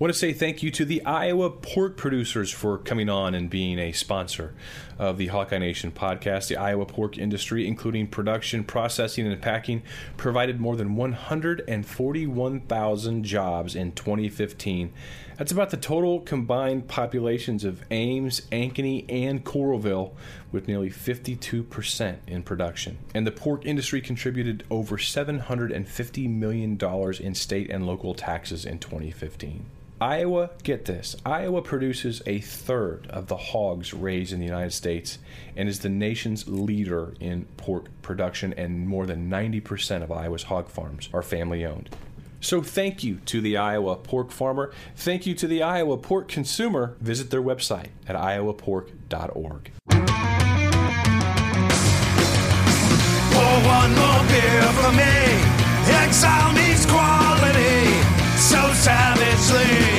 Want to say thank you to the Iowa pork producers for coming on and being a sponsor of the Hawkeye Nation podcast. The Iowa pork industry, including production, processing, and packing, provided more than 141,000 jobs in 2015. That's about the total combined populations of Ames, Ankeny, and Coralville, with nearly 52% in production. And the pork industry contributed over $750 million in state and local taxes in 2015. Iowa, get this, Iowa produces a third of the hogs raised in the United States and is the nation's leader in pork production, and more than 90% of Iowa's hog farms are family owned. So thank you to the Iowa pork farmer. Thank you to the Iowa pork consumer. Visit their website at iowapork.org. Pour one more beer for me. Exile needs quality so savagely.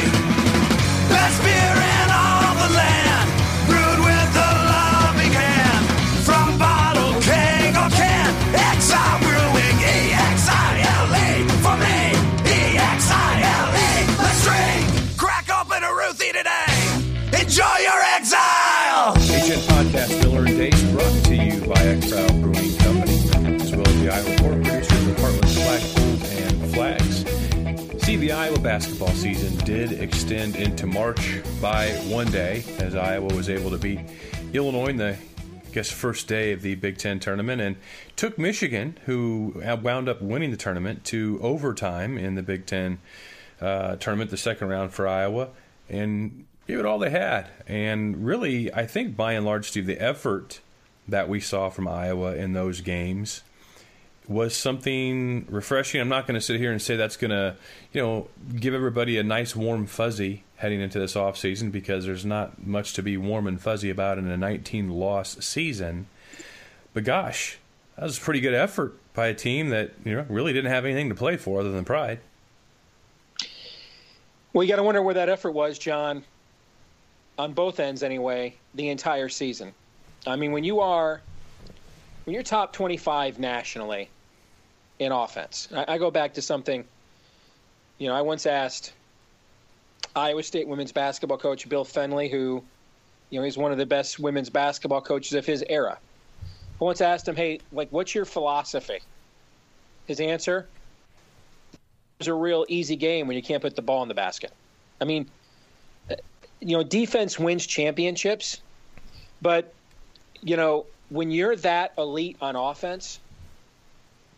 Basketball season did extend into March by one day, as Iowa was able to beat Illinois in the I guess first day of the Big Ten tournament, and took Michigan, who wound up winning the tournament, to overtime in the Big Ten uh, tournament, the second round for Iowa, and gave it all they had. And really, I think by and large, Steve, the effort that we saw from Iowa in those games was something refreshing. I'm not going to sit here and say that's going to, you know, give everybody a nice warm fuzzy heading into this off season because there's not much to be warm and fuzzy about in a 19 loss season. But gosh, that was a pretty good effort by a team that, you know, really didn't have anything to play for other than pride. Well, you got to wonder where that effort was, John, on both ends anyway, the entire season. I mean, when you are when you're top 25 nationally in offense, I, I go back to something. You know, I once asked Iowa State women's basketball coach Bill Fennelly, who, you know, he's one of the best women's basketball coaches of his era. I once asked him, "Hey, like, what's your philosophy?" His answer: "It's a real easy game when you can't put the ball in the basket." I mean, uh, you know, defense wins championships, but you know, when you're that elite on offense,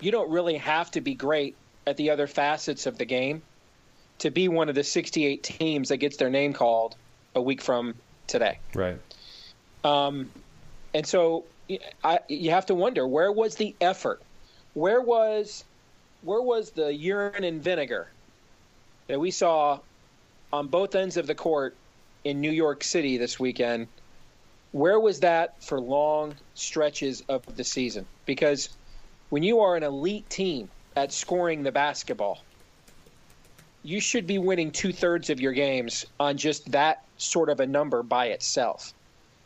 you don't really have to be great at the other facets of the game to be one of the 68 teams that gets their name called a week from today. Right. Um, and so I, you have to wonder where was the effort? Where was where was the urine and vinegar that we saw on both ends of the court in New York City this weekend? Where was that for long stretches of the season? Because when you are an elite team at scoring the basketball, you should be winning two thirds of your games on just that sort of a number by itself.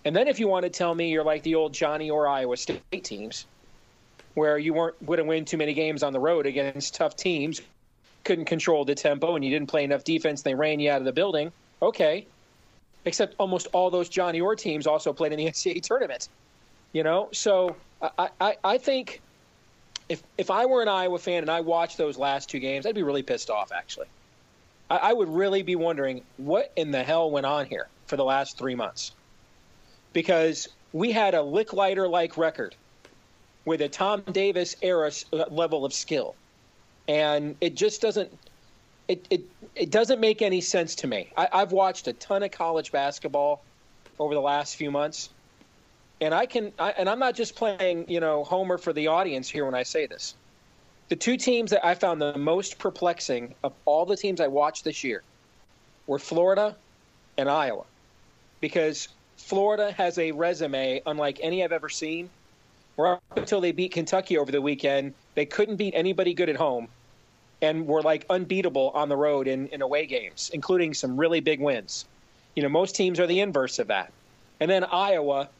And then if you want to tell me you're like the old Johnny Orr Iowa State teams, where you weren't wouldn't win too many games on the road against tough teams, couldn't control the tempo, and you didn't play enough defense, they ran you out of the building. Okay, except almost all those Johnny Orr teams also played in the NCAA tournament. You know, so I, I, I think if if I were an Iowa fan and I watched those last two games, I'd be really pissed off. Actually, I, I would really be wondering what in the hell went on here for the last three months, because we had a Lickliter like record with a Tom Davis era uh, level of skill, and it just doesn't it, it, it doesn't make any sense to me. I, I've watched a ton of college basketball over the last few months, and I can I, and I'm not just playing you know Homer for the audience here when I say this. The two teams that I found the most perplexing of all the teams I watched this year were Florida and Iowa, because Florida has a resume unlike any I've ever seen. Where up until they beat Kentucky over the weekend, they couldn't beat anybody good at home, and were like unbeatable on the road in, in away games, including some really big wins. You know, most teams are the inverse of that. And then Iowa,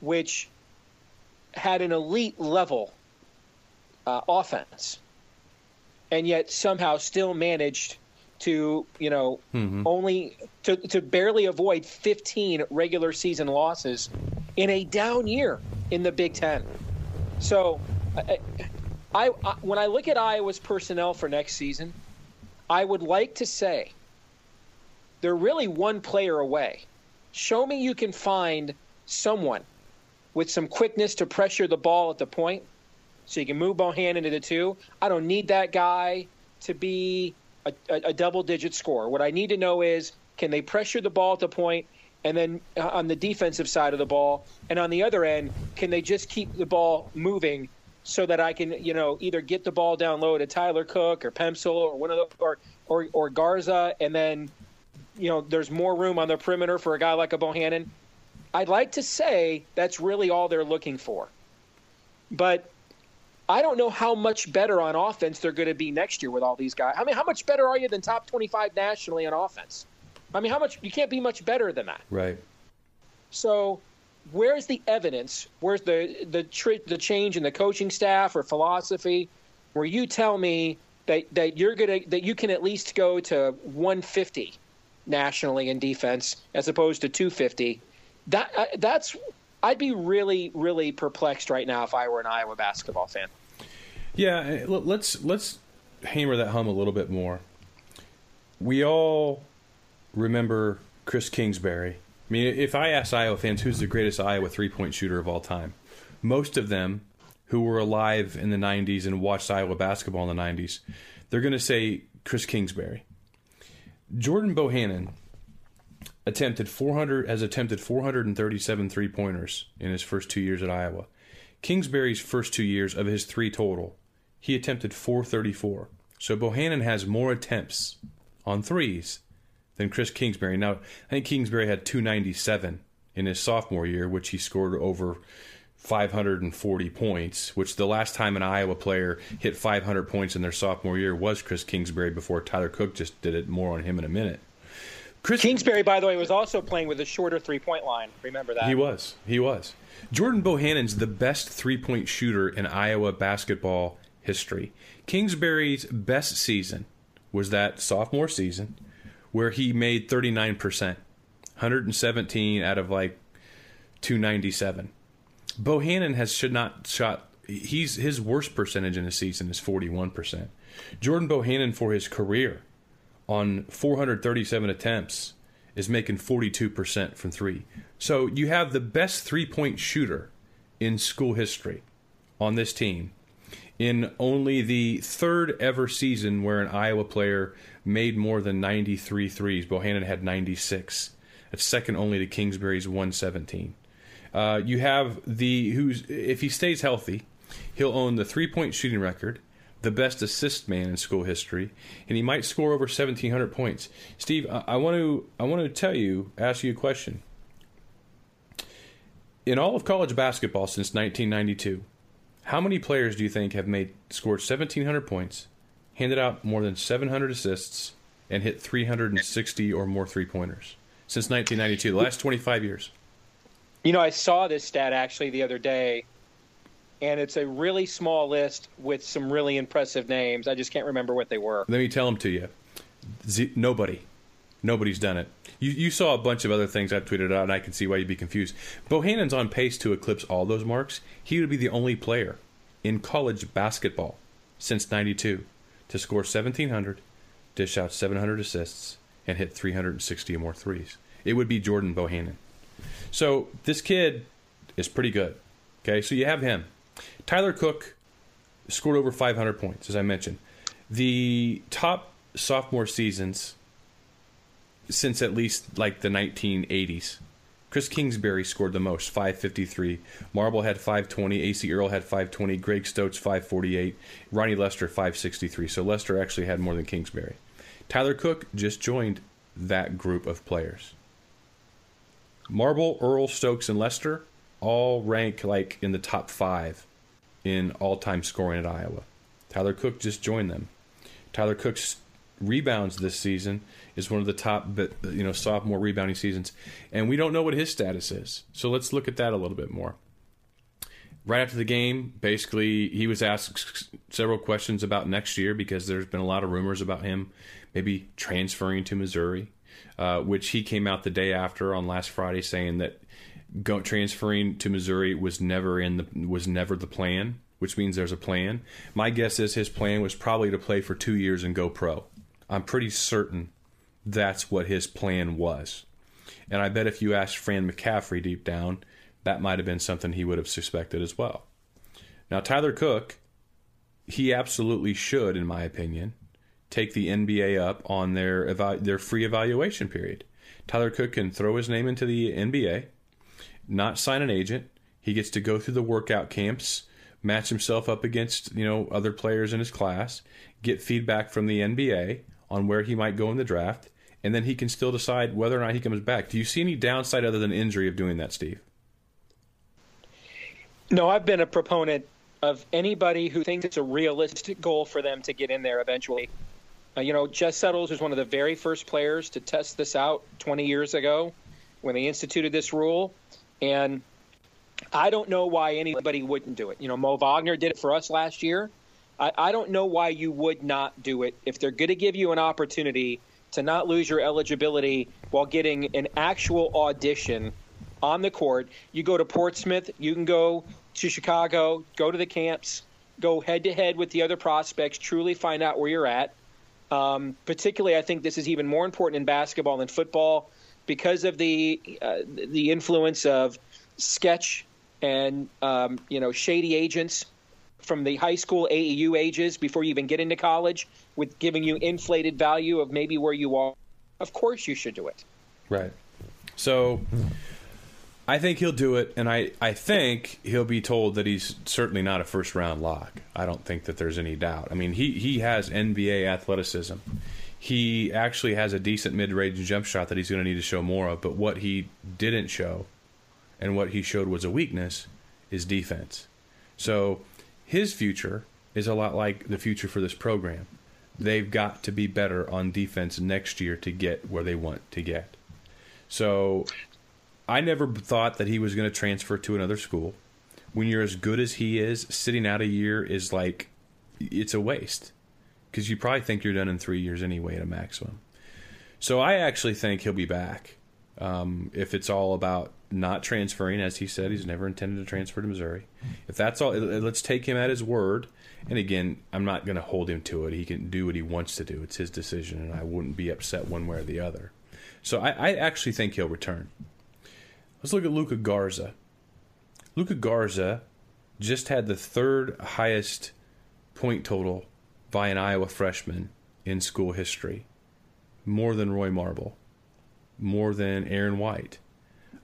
which had an elite level uh, offense, and yet somehow still managed to, you know, Mm-hmm. only to, to barely avoid 15 regular season losses in a down year in the Big Ten. So, I, I, I when I look at Iowa's personnel for next season, I would like to say they're really one player away. Show me you can find someone with some quickness to pressure the ball at the point so you can move Bohannon into the two. I don't need that guy to be a, a, a double digit scorer. What I need to know is can they pressure the ball at the point and then uh, on the defensive side of the ball and on the other end can they just keep the ball moving so that I can you know either get the ball down low to Tyler Cook or Pemsl or one of the or or, or Garza and then you know there's more room on the perimeter for a guy like a Bohannon. I'd like to say that's really all they're looking for. But I don't know how much better on offense they're going to be next year with all these guys. I mean, how much better are you than top 25 nationally on offense? I mean, how much you can't be much better than that. Right. So, where's the evidence? Where's the the tr- the change in the coaching staff or philosophy where you tell me that that you're to that you can at least go to 150 nationally in defense as opposed to 250? That uh, that's I'd be really really perplexed right now if I were an Iowa basketball fan. Yeah, let's let's hammer that home a little bit more. We all remember Chris Kingsbury. I mean, if I ask Iowa fans who's the greatest Iowa three-point shooter of all time, most of them who were alive in the 90s and watched Iowa basketball in the 90s, they're going to say Chris Kingsbury. Jordan Bohannon attempted 400 has attempted 437 three-pointers in his first 2 years at Iowa. Kingsbury's first 2 years of his 3 total, he attempted 434. So Bohannon has more attempts on threes than Chris Kingsbury. Now, I think Kingsbury had 297 in his sophomore year, which he scored over 540 points, which the last time an Iowa player hit 500 points in their sophomore year was Chris Kingsbury before Tyler Cook just did it more on him in a minute. Chris Kingsbury, by the way, was also playing with a shorter three point line. Remember that? He was. He was. Jordan Bohannon's the best three point shooter in Iowa basketball history. Kingsbury's best season was that sophomore season where he made 39%, 117 out of like 297. Bohannon has should not shot he's his worst percentage in a season is 41%. Jordan Bohannon for his career on 437 attempts is making 42% from 3. So you have the best three-point shooter in school history on this team in only the third ever season where an Iowa player made more than 93 threes. Bohannon had 96. That's second only to Kingsbury's 117. Uh, you have the who's if he stays healthy, he'll own the three-point shooting record, the best assist man in school history, and he might score over 1,700 points. Steve, I, I want to I want to tell you, ask you a question. In all of college basketball since 1992, how many players do you think have made scored 1,700 points, handed out more than 700 assists, and hit 360 or more three pointers since 1992? The last 25 years. You know, I saw this stat actually the other day, and it's a really small list with some really impressive names. I just can't remember what they were. Let me tell them to you. Z- nobody. Nobody's done it. You, you saw a bunch of other things I tweeted out, and I can see why you'd be confused. Bohannon's on pace to eclipse all those marks. He would be the only player in college basketball since 92 to score 1,700, dish out 700 assists, and hit 360 or more threes. It would be Jordan Bohannon. So this kid is pretty good. Okay, so you have him. Tyler Cook scored over 500 points, as I mentioned. The top sophomore seasons since at least like the 1980s. Chris Kingsbury scored the most, 553. Marble had 520. Acie Earl had 520. Greg Stokes 548. Ronnie Lester 563. So Lester actually had more than Kingsbury. Tyler Cook just joined that group of players. Marble, Earl, Stokes, and Lester all rank like in the top five in all time scoring at Iowa. Tyler Cook just joined them. Tyler Cook's rebounds this season is one of the top, you know, sophomore rebounding seasons, and we don't know what his status is. So let's look at that a little bit more. Right after the game, basically, he was asked several questions about next year because there's been a lot of rumors about him maybe transferring to Missouri, uh, which he came out the day after on last Friday saying that go, transferring to Missouri was never in the was never the plan, which means there's a plan. My guess is his plan was probably to play for two years and go pro. I'm pretty certain that's what his plan was. And I bet if you asked Fran McCaffrey deep down, that might have been something he would have suspected as well. Now, Tyler Cook, he absolutely should, in my opinion, take the NBA up on their their free evaluation period. Tyler Cook can throw his name into the NBA, not sign an agent. He gets to go through the workout camps, match himself up against you know other players in his class, get feedback from the NBA on where he might go in the draft, and then he can still decide whether or not he comes back. Do you see any downside other than injury of doing that, Steve? No, I've been a proponent of anybody who thinks it's a realistic goal for them to get in there eventually. Uh, you know, Jess Settles was one of the very first players to test this out 20 years ago when they instituted this rule. And I don't know why anybody wouldn't do it. You know, Mo Wagner did it for us last year. I, I don't know why you would not do it if they're going to give you an opportunity to not lose your eligibility while getting an actual audition on the court. You go to Portsmouth, you can go to Chicago, go to the camps, go head to head with the other prospects, truly find out where you're at. Um, particularly, I think this is even more important in basketball than football because of the uh, the influence of sketch and um, you know shady agents from the high school AAU ages before you even get into college, with giving you inflated value of maybe where you are. Of course, you should do it. Right. So. I think he'll do it, and I, I think he'll be told that he's certainly not a first round lock. I don't think that there's any doubt. I mean, he, he has NBA athleticism. He actually has a decent mid range jump shot that he's going to need to show more of, but what he didn't show and what he showed was a weakness is defense. So his future is a lot like the future for this program. They've got to be better on defense next year to get where they want to get. So I never thought that he was going to transfer to another school. When you're as good as he is, sitting out a year is like it's a waste because you probably think you're done in three years anyway at a maximum. So I actually think he'll be back. Um, if it's all about not transferring, as he said, he's never intended to transfer to Missouri. If that's all, let's take him at his word. And again, I'm not going to hold him to it. He can do what he wants to do. It's his decision, and I wouldn't be upset one way or the other. So I, I actually think he'll return. Let's look at Luka Garza. Luka Garza just had the third highest point total by an Iowa freshman in school history, more than Roy Marble, more than Aaron White.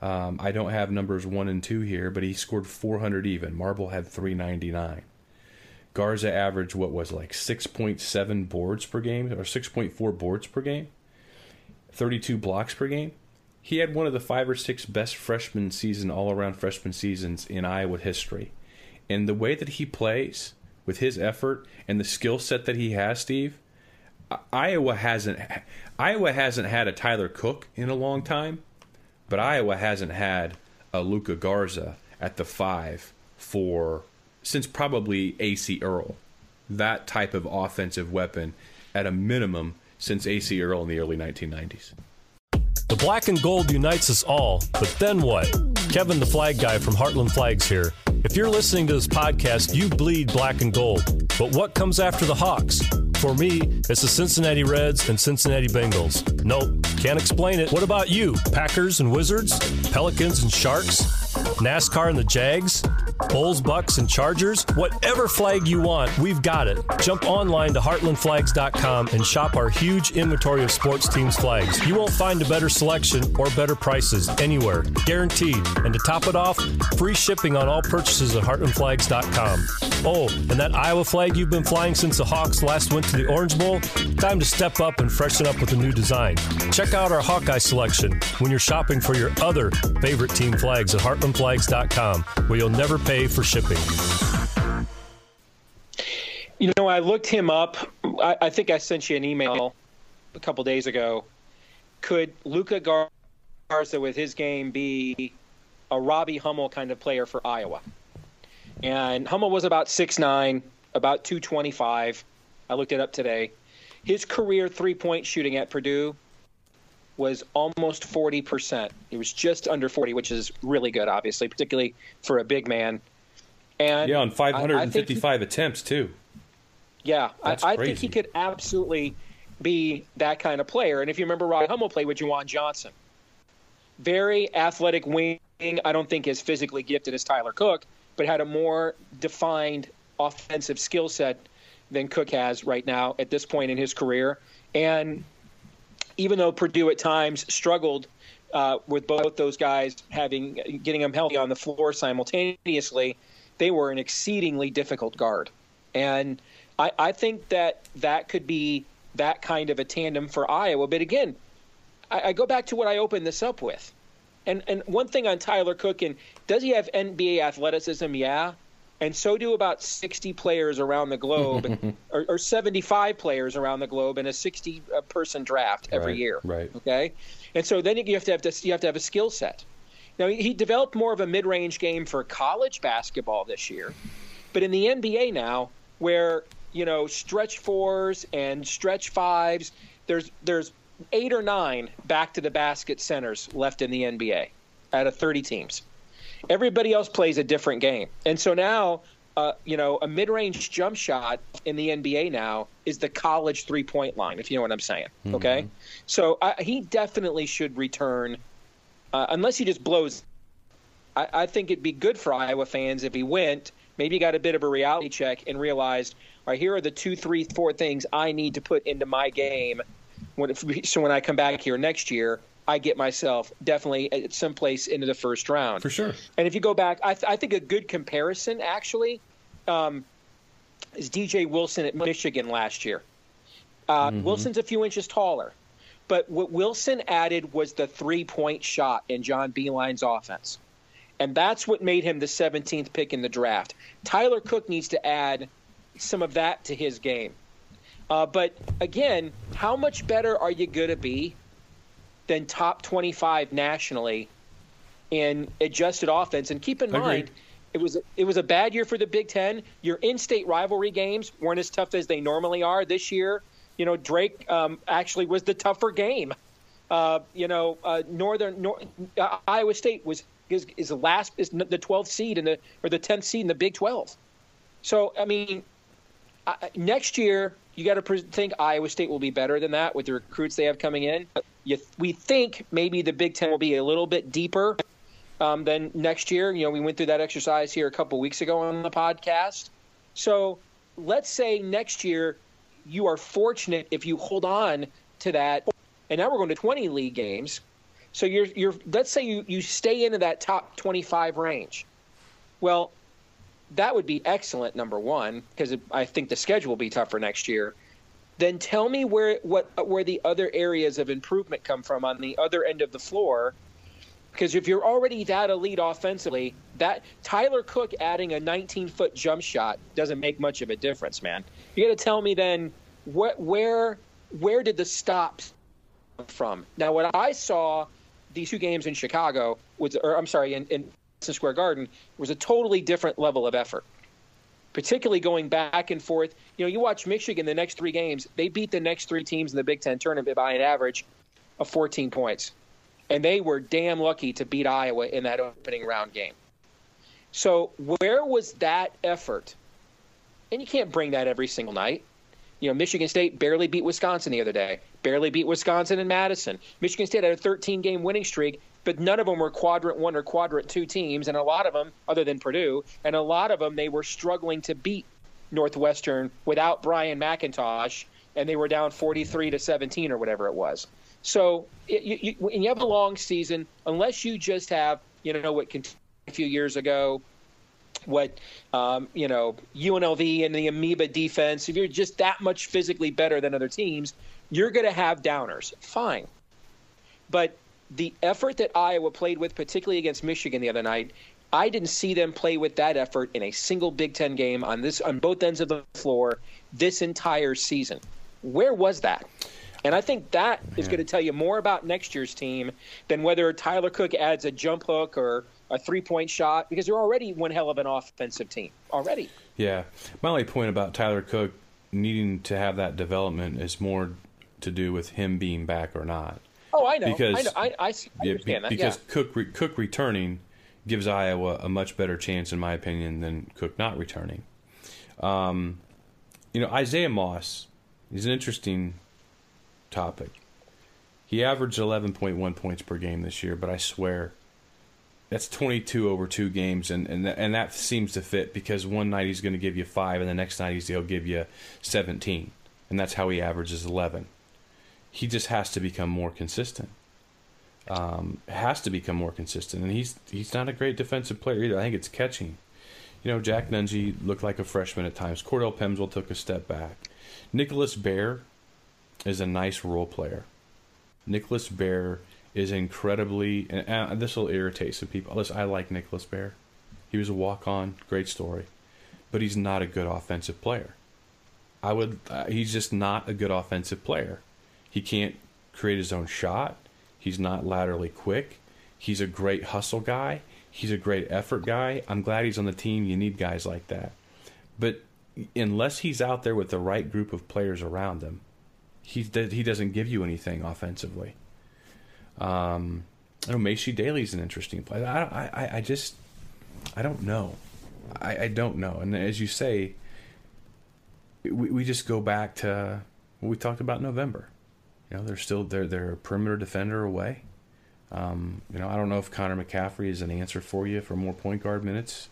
Um, I don't have numbers one and two here, but he scored 400 even. Marble had 399. Garza averaged what was like 6.7 boards per game or 6.4 boards per game, 32 blocks per game he had one of the five or six best freshman season, all around freshman seasons in Iowa history. And the way that he plays with his effort and the skill set that he has, Steve, Iowa hasn't Iowa hasn't had a Tyler Cook in a long time, but Iowa hasn't had a Luka Garza at the five for since probably Acie Earl. That type of offensive weapon at a minimum since Acie Earl in the early 1990s. The black and gold unites us all, but then what? Kevin, the flag guy from Heartland Flags here. If you're listening to this podcast, you bleed black and gold. But what comes after the Hawks? For me, it's the Cincinnati Reds and Cincinnati Bengals. Nope, can't explain it. What about you? Packers and Wizards? Pelicans and Sharks? NASCAR and the Jags? Bulls, Bucks, and Chargers? Whatever flag you want, we've got it. Jump online to heartlandflags.com and shop our huge inventory of sports teams flags. You won't find a better selection or better prices anywhere, guaranteed. And to top it off, free shipping on all purchases at heartlandflags.com. Oh, and that Iowa flag you've been flying since the Hawks last went to the Orange Bowl? Time to step up and freshen up with a new design. Check out our Hawkeye selection when you're shopping for your other favorite team flags at heartlandflags.com, where you'll never pay for shipping. You know, I looked him up. I, I think I sent you an email a couple days ago. Could Luka Garza, with his game, be a Robbie Hummel kind of player for Iowa? And Hummel was about six nine, about 225. I looked it up today. His career three point shooting at Purdue was almost 40%. It was just under 40, which is really good, obviously, particularly for a big man. And yeah, on 555 he, attempts, too. Yeah, I, I, think he could absolutely be that kind of player. And if you remember, Robbie Hummel played with JaJuan Johnson. Very athletic wing. I don't think as physically gifted as Tyler Cook, but had a more defined offensive skill set than Cook has right now at this point in his career. And even though Purdue at times struggled uh, with both those guys having getting them healthy on the floor simultaneously, they were an exceedingly difficult guard. And I, I think that that could be that kind of a tandem for Iowa. But again, I, I go back to what I opened this up with. And and one thing on Tyler Cook and does he have NBA athleticism? Yeah and so do about 60 players around the globe, or, or, 75 players around the globe in a 60 uh, person draft every right, year. Right. Okay, and so then you have to have to, you have to have a skill set. Now he developed more of a mid range game for college basketball this year, but in the NBA now, where you know stretch fours and stretch fives, there's there's eight or nine back to the basket centers left in the NBA out of 30 teams. Everybody else plays a different game. And so now, uh, you know, a mid range jump shot in the NBA now is the college three point line, if you know what I'm saying. Mm-hmm. Okay. So uh, he definitely should return, uh, unless he just blows. I, I think it'd be good for Iowa fans if he went, maybe got a bit of a reality check and realized, all right, here are the two, three, four things I need to put into my game. When, so when I come back here next year, I get myself definitely at some place into the first round. For sure. And if you go back, I, th- I think a good comparison actually um, is DJ Wilson at Michigan last year. Uh, mm-hmm. Wilson's a few inches taller, but what Wilson added was the three point shot in John Beilein's offense. And that's what made him the 17th pick in the draft. Tyler Cook needs to add some of that to his game. Uh, but again, how much better are you going to be than top 25 nationally in adjusted offense. And keep in Agreed. mind, it was it was a bad year for the Big Ten. Your in-state rivalry games weren't as tough as they normally are this year. You know, Drake um, actually was the tougher game. Uh, you know, uh, Northern Nor- uh, Iowa State was is, is the last is the 12th seed in the or the 10th seed in the Big 12. So I mean, next year you got to think Iowa State will be better than that with the recruits they have coming in. You, we think maybe the Big Ten will be a little bit deeper um, than next year. You know, we went through that exercise here a couple weeks ago on the podcast. So let's say next year you are fortunate if you hold on to that. And now we're going to 20 league games. So you're you're let's say you, you stay into that top 25 range. Well, that would be excellent. Number one, because I think the schedule will be tougher next year. Then tell me where what where the other areas of improvement come from on the other end of the floor. Because if you're already that elite offensively, that Tyler Cook adding a 19 foot jump shot doesn't make much of a difference, man. You got to tell me then what where where did the stops come from? Now, what I saw these two games in Chicago was, or I'm sorry, in, in Square Garden was a totally different level of effort. Particularly going back and forth. You know, you watch Michigan the next three games, they beat the next three teams in the Big Ten tournament by an average of 14 points. And they were damn lucky to beat Iowa in that opening round game. So, where was that effort? And you can't bring that every single night. You know, Michigan State barely beat Wisconsin the other day, barely beat Wisconsin and Madison. Michigan State had a 13 game winning streak, but none of them were quadrant one or quadrant two teams, and a lot of them, other than Purdue, and a lot of them they were struggling to beat Northwestern without Bryant McIntosh, and they were down 43 to 17 or whatever it was. So it, you, you, when you have a long season, unless you just have, you know, what a few years ago, what um, you know UNLV and the Amoeba defense. If you're just that much physically better than other teams, you're going to have downers. Fine, but the effort that Iowa played with, particularly against Michigan the other night, I didn't see them play with that effort in a single Big Ten game on this on both ends of the floor this entire season. Where was that? And I think that is going to tell you more about next year's team than whether Tyler Cook adds a jump hook or a three point shot because they're already one hell of an offensive team already. Yeah. My only point about Tyler Cook needing to have that development is more to do with him being back or not. Oh, I know. Because, I, know. I, I, I understand that. Because yeah. Cook, re, Cook returning gives Iowa a much better chance, in my opinion, than Cook not returning. Um, you know, Isaiah Moss is an interesting topic. He averaged 11.1 points per game this year, but I swear that's 22 over two games, and and and that seems to fit because one night he's going to give you five, and the next night he'll give you 17, and that's how he averages 11. He just has to become more consistent. Um, has to become more consistent, and he's he's not a great defensive player either. I think it's catching. You know, Jack Nunge looked like a freshman at times. Cordell Pemsl took a step back. Nicholas Baer is a nice role player. Nicholas Baer is incredibly, and uh, this will irritate some people. Listen, I like Nicholas Baer. He was a walk-on, great story, but he's not a good offensive player. I would. Uh, he's just not a good offensive player. He can't create his own shot. He's not laterally quick. He's a great hustle guy. He's a great effort guy. I'm glad he's on the team. You need guys like that. But unless he's out there with the right group of players around him, he he doesn't give you anything offensively. Um, I know Maishe Dailey's an interesting player. I, I, I just, I don't know. I, I don't know. And as you say, we, we just go back to what we talked about in November. You know, they're still they're they're a perimeter defender away. Um, you know, I don't know if Connor McCaffrey is an answer for you for more point guard minutes.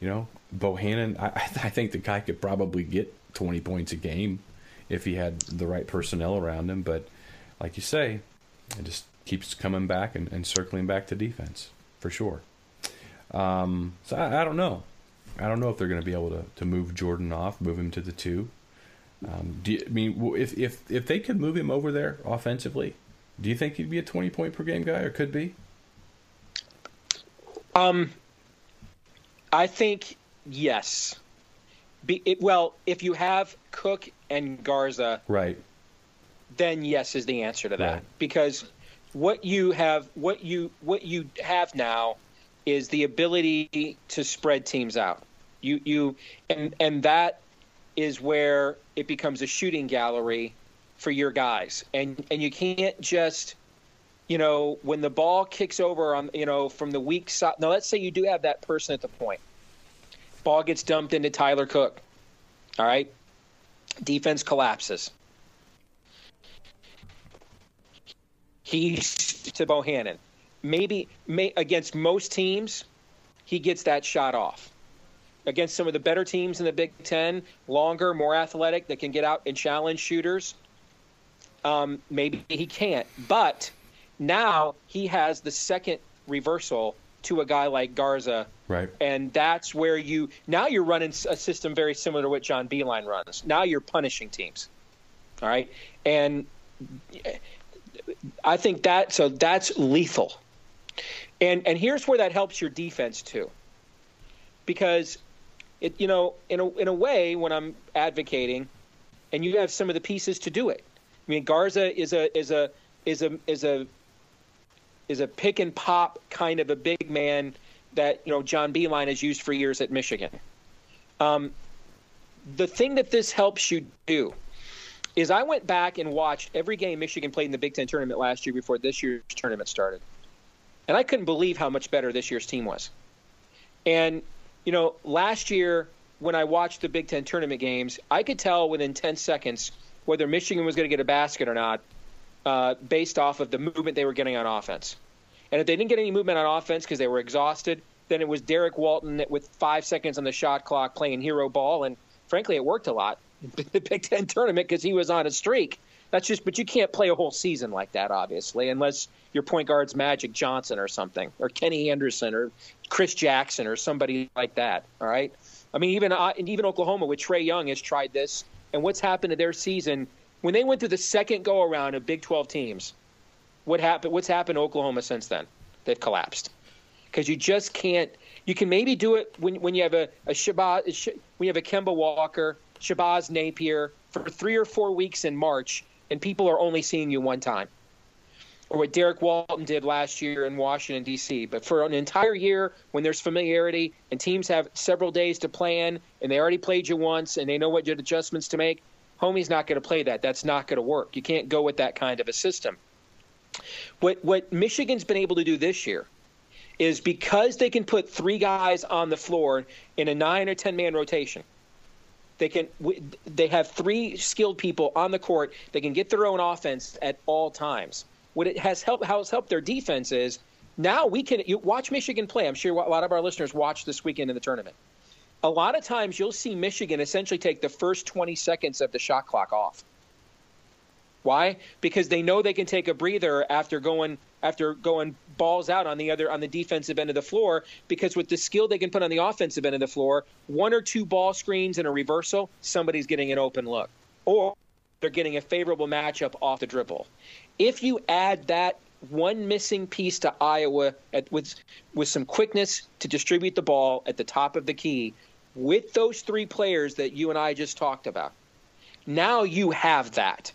You know, Bohannon, I, I think the guy could probably get 20 points a game if he had the right personnel around him. But like you say, it just keeps coming back and, and circling back to defense for sure. Um, so I, I, don't know. I don't know if they're going to be able to, to move Jordan off, move him to the two. Um, do you, I mean if if if they could move him over there offensively, do you think he'd be a twenty point per game guy or could be? Um, I think yes. Be, it, well, if you have Cook and Garza, right, then yes is the answer to that right. because what you have what you what you have now is the ability to spread teams out. You you and and that is where it becomes a shooting gallery for your guys. And and you can't just you know, when the ball kicks over on you know from the weak side. Now let's say you do have that person at the point. Ball gets dumped into Tyler Cook. All right. Defense collapses. He's to Bohannon. Maybe may, against most teams, he gets that shot off. Against some of the better teams in the Big Ten, longer, more athletic, that can get out and challenge shooters, um, maybe he can't. But now he has the second reversal to a guy like Garza. Right. And that's where you now you're running a system very similar to what John Beilein runs. Now you're punishing teams. All right. And I think that so that's lethal. And and here's where that helps your defense too. Because it you know, in a in a way when I'm advocating and you have some of the pieces to do it. I mean Garza is a is a is a is a is a pick and pop kind of a big man that you know John Beilein has used for years at Michigan. Um, the thing that this helps you do is I went back and watched every game Michigan played in the Big Ten tournament last year before this year's tournament started. And I couldn't believe how much better this year's team was. And, you know, last year when I watched the Big Ten tournament games, I could tell within 10 seconds whether Michigan was going to get a basket or not uh, based off of the movement they were getting on offense. And if they didn't get any movement on offense because they were exhausted, then it was Derrick Walton with five seconds on the shot clock playing hero ball. And frankly, it worked a lot in the Big Ten tournament because he was on a streak. That's just, but you can't play a whole season like that, obviously, unless your point guard's Magic Johnson or something, or Kenny Anderson, or Chris Jackson, or somebody like that. All right. I mean, even uh, even Oklahoma with Trae Young has tried this, and what's happened to their season when they went through the second go around of Big 12 teams? What happened? What's happened to Oklahoma since then? They've collapsed because you just can't. You can maybe do it when when you have a, a Shabazz, when you have a Kemba Walker, Shabazz Napier for three or four weeks in March, and people are only seeing you one time or what Derrick Walton did last year in Washington, D.C. But for an entire year, when there's familiarity and teams have several days to plan and they already played you once and they know what adjustments to make, homie's not going to play that. That's not going to work. You can't go with that kind of a system. What, what Michigan's been able to do this year is because they can put three guys on the floor in a nine or 10 man rotation. They can. They have three skilled people on the court. They can get their own offense at all times what it has helped how it's helped their defense is now we can you watch Michigan play. I'm sure a lot of our listeners watch this weekend in the tournament. A lot of times you'll see Michigan essentially take the first 20 seconds of the shot clock off. Why? Because they know they can take a breather after going after going balls out on the other on the defensive end of the floor because with the skill they can put on the offensive end of the floor, one or two ball screens and a reversal, somebody's getting an open look. Or they're getting a favorable matchup off the dribble. If you add that one missing piece to Iowa at, with with some quickness to distribute the ball at the top of the key, with those three players that you and I just talked about, now you have that.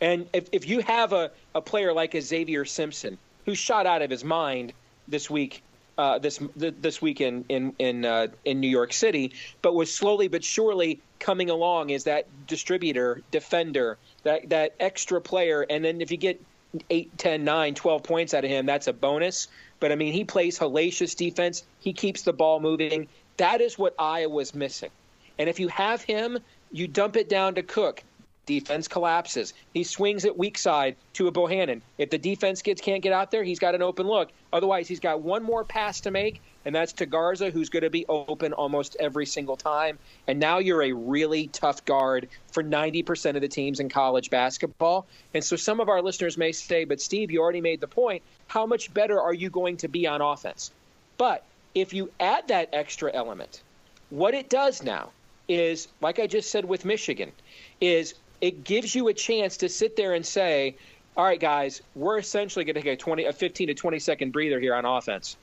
And if, if you have a, a player like a Xavier Simpson who shot out of his mind this week uh, this this weekend in in uh, in New York City, but was slowly but surely coming along as that distributor, defender, that that extra player. And then if you get 8, 10, 9, 12 points out of him, that's a bonus. But I mean, he plays hellacious defense. He keeps the ball moving. That is what Iowa's missing. And if you have him, you dump it down to Cook. Defense collapses. He swings it weak side to a Bohannon. If the defense kids can't get out there, he's got an open look. Otherwise, he's got one more pass to make, and that's to Garza, who's going to be open almost every single time. And now you're a really tough guard for 90% of the teams in college basketball. And so some of our listeners may say, but Steve, you already made the point. How much better are you going to be on offense? But if you add that extra element, what it does now is, like I just said with Michigan, is it gives you a chance to sit there and say, all right, guys, we're essentially going to take a 20, a 15 to 20 second breather here on offense.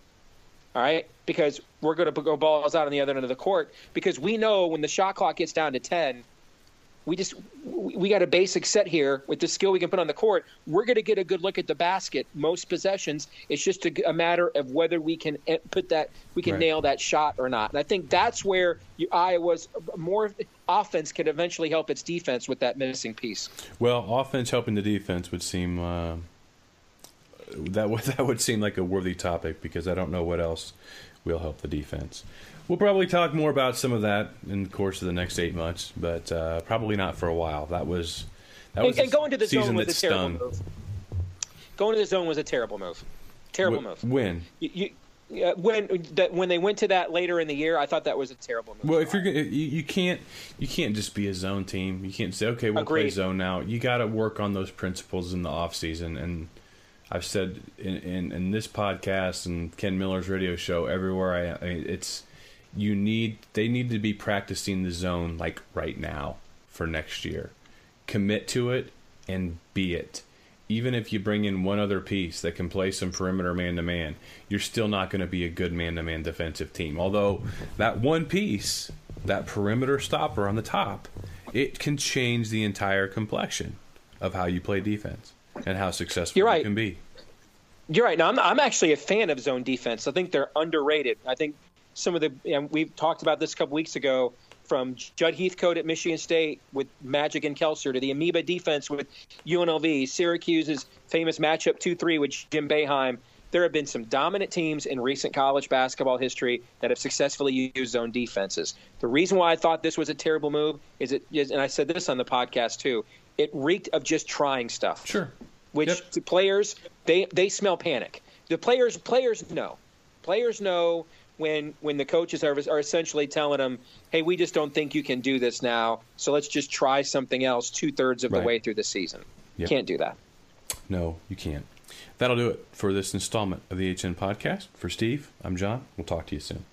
All right, because we're going to go balls out on the other end of the court because we know when the shot clock gets down to 10, we just we got a basic set here with the skill we can put on the court. We're going to get a good look at the basket most possessions. It's just a, a matter of whether we can eh, put that we can right. nail that shot or not. And I think that's where you, Iowa's more offense can eventually help its defense with that missing piece. Well, offense helping the defense would seem uh, that would that would seem like a worthy topic because I don't know what else will help the defense. We'll probably talk more about some of that in the course of the next eight months, but uh, probably not for a while. That was that was and, and going to the zone was a terrible move. Going to the zone was a terrible move. Terrible w- move. When you, you uh, when that when they went to that later in the year, I thought that was a terrible move. Well, if you're you, you can't you can't just be a zone team. You can't say okay, we'll Agreed. play zone now. You got to work on those principles in the off season. And I've said in, in, in this podcast and Ken Miller's radio show everywhere I, I it's you need they need to be practicing the zone like right now for next year. Commit to it and be it. Even if you bring in one other piece that can play some perimeter man to man, you're still not going to be a good man to man defensive team. Although that one piece, that perimeter stopper on the top, it can change the entire complexion of how you play defense and how successful you're right. you can be. You're right. Now, I'm, I'm actually a fan of zone defense. I think they're underrated. I think some of the and we talked about this a couple weeks ago from Judd Heathcote at Michigan State with Magic and Kelser to the Amoeba defense with UNLV, Syracuse's famous matchup 2-3 with Jim Boeheim. There have been some dominant teams in recent college basketball history that have successfully used zone defenses. The reason why I thought this was a terrible move is it, is, and I said this on the podcast too, it reeked of just trying stuff. Sure. Which yep. players they they smell panic the players players know. Players know when when the coaches are, are essentially telling them, "Hey, we just don't think you can do this now, so let's just try something else." Two thirds of Right. the way through the season, Yep. can't do that. No, you can't. That'll do it for this installment of the HN podcast. For Steve, I'm John. We'll talk to you soon.